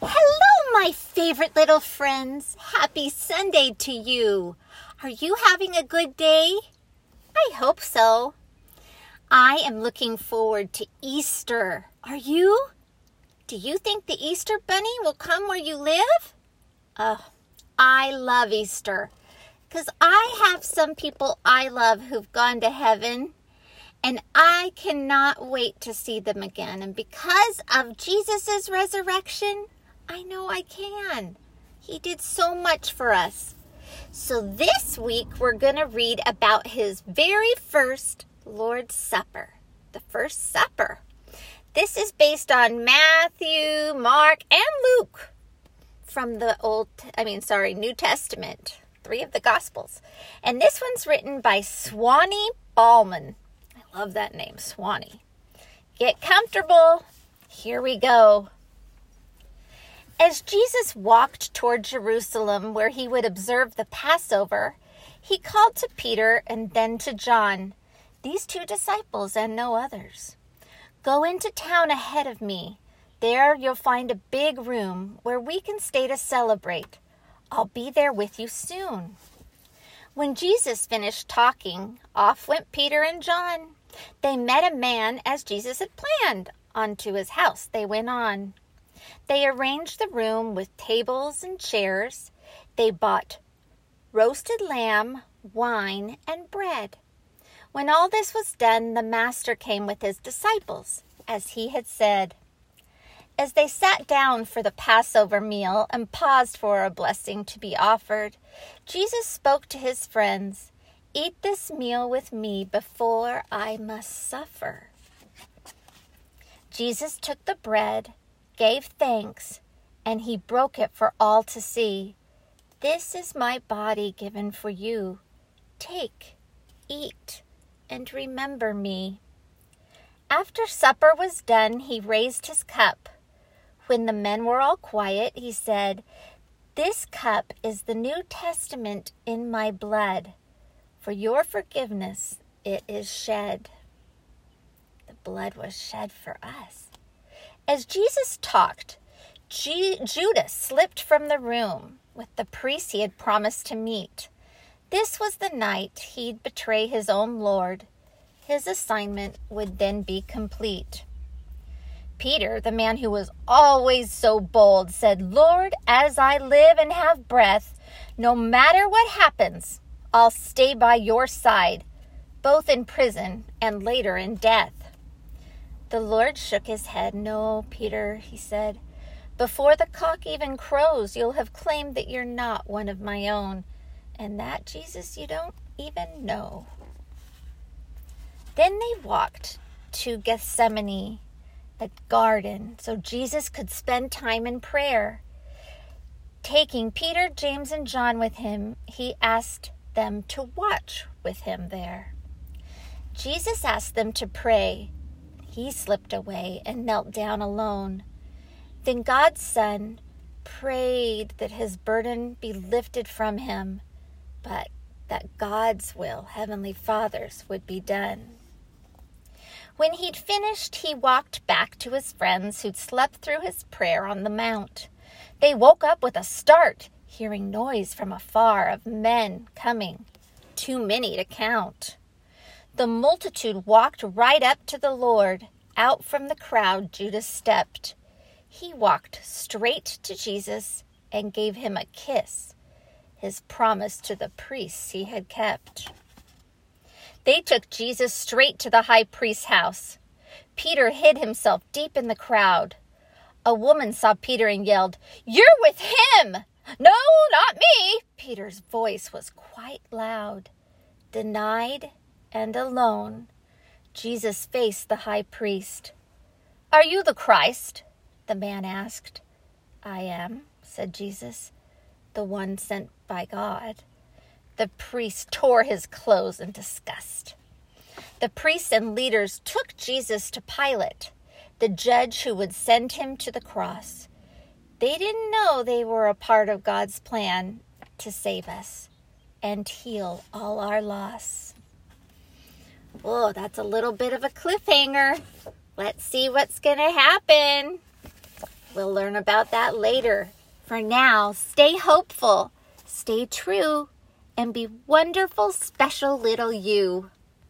Hello, my favorite little friends. Happy Sunday to you. Are you having a good day? I hope so. I am looking forward to Easter. Are you? Do you think the Easter bunny will come where you live? Oh, I love Easter because I have some people I love who've gone to heaven and I cannot wait to see them again. And because of Jesus' resurrection, I know I can. He did so much for us. So this week we're going to read about his very first Lord's Supper, the first supper. This is based on Matthew, Mark, and Luke from the Old, I mean, sorry, New Testament, three of the Gospels. And this one's written by Swanee Ballman. Love that name, Swanee. Get comfortable. Here we go. As Jesus walked toward Jerusalem, where he would observe the Passover, he called to Peter and then to John, these two disciples and no others. Go into town ahead of me. There you'll find a big room where we can stay to celebrate. I'll be there with you soon. When Jesus finished talking, off went Peter and John. They met a man as Jesus had planned. Onto his house they went on. They arranged the room with tables and chairs. They bought roasted lamb, wine, and bread. When all this was done, the Master came with his disciples, as he had said. As they sat down for the Passover meal and paused for a blessing to be offered, Jesus spoke to his friends Eat this meal with me before I must suffer. Jesus took the bread, gave thanks, and he broke it for all to see. This is my body given for you. Take, eat, and remember me. After supper was done, he raised his cup. When the men were all quiet, he said, This cup is the New Testament in my blood. For your forgiveness it is shed. The blood was shed for us. As Jesus talked, G- Judas slipped from the room with the priest he had promised to meet. This was the night he'd betray his own Lord. His assignment would then be complete. Peter, the man who was always so bold, said, Lord, as I live and have breath, no matter what happens, I'll stay by your side, both in prison and later in death. The Lord shook his head. No, Peter, he said. Before the cock even crows, you'll have claimed that you're not one of my own and that, Jesus, you don't even know. Then they walked to Gethsemane, the garden, so Jesus could spend time in prayer. Taking Peter, James, and John with him, he asked them to watch with him there. Jesus asked them to pray. He slipped away and knelt down alone. Then God's Son prayed that his burden be lifted from him but that God's will, Heavenly Father's, would be done. When he'd finished, he walked back to his friends who'd slept through his prayer on the mount. They woke up with a start, hearing noise from afar of men coming, too many to count. The multitude walked right up to the Lord. Out from the crowd, Judas stepped. He walked straight to Jesus and gave him a kiss his promise to the priests he had kept. They took Jesus straight to the high priest's house. Peter hid himself deep in the crowd. A woman saw Peter and yelled, You're with him! No, not me! Peter's voice was quite loud. Denied and alone, Jesus faced the high priest. Are you the Christ? the man asked. I am, said Jesus the one sent by God. The priest tore his clothes in disgust. The priests and leaders took Jesus to Pilate, the judge who would send him to the cross. They didn't know they were a part of God's plan to save us and heal all our loss. Oh, that's a little bit of a cliffhanger. Let's see what's going to happen. We'll learn about that later. For now, stay hopeful, stay true, and be wonderful, special little you.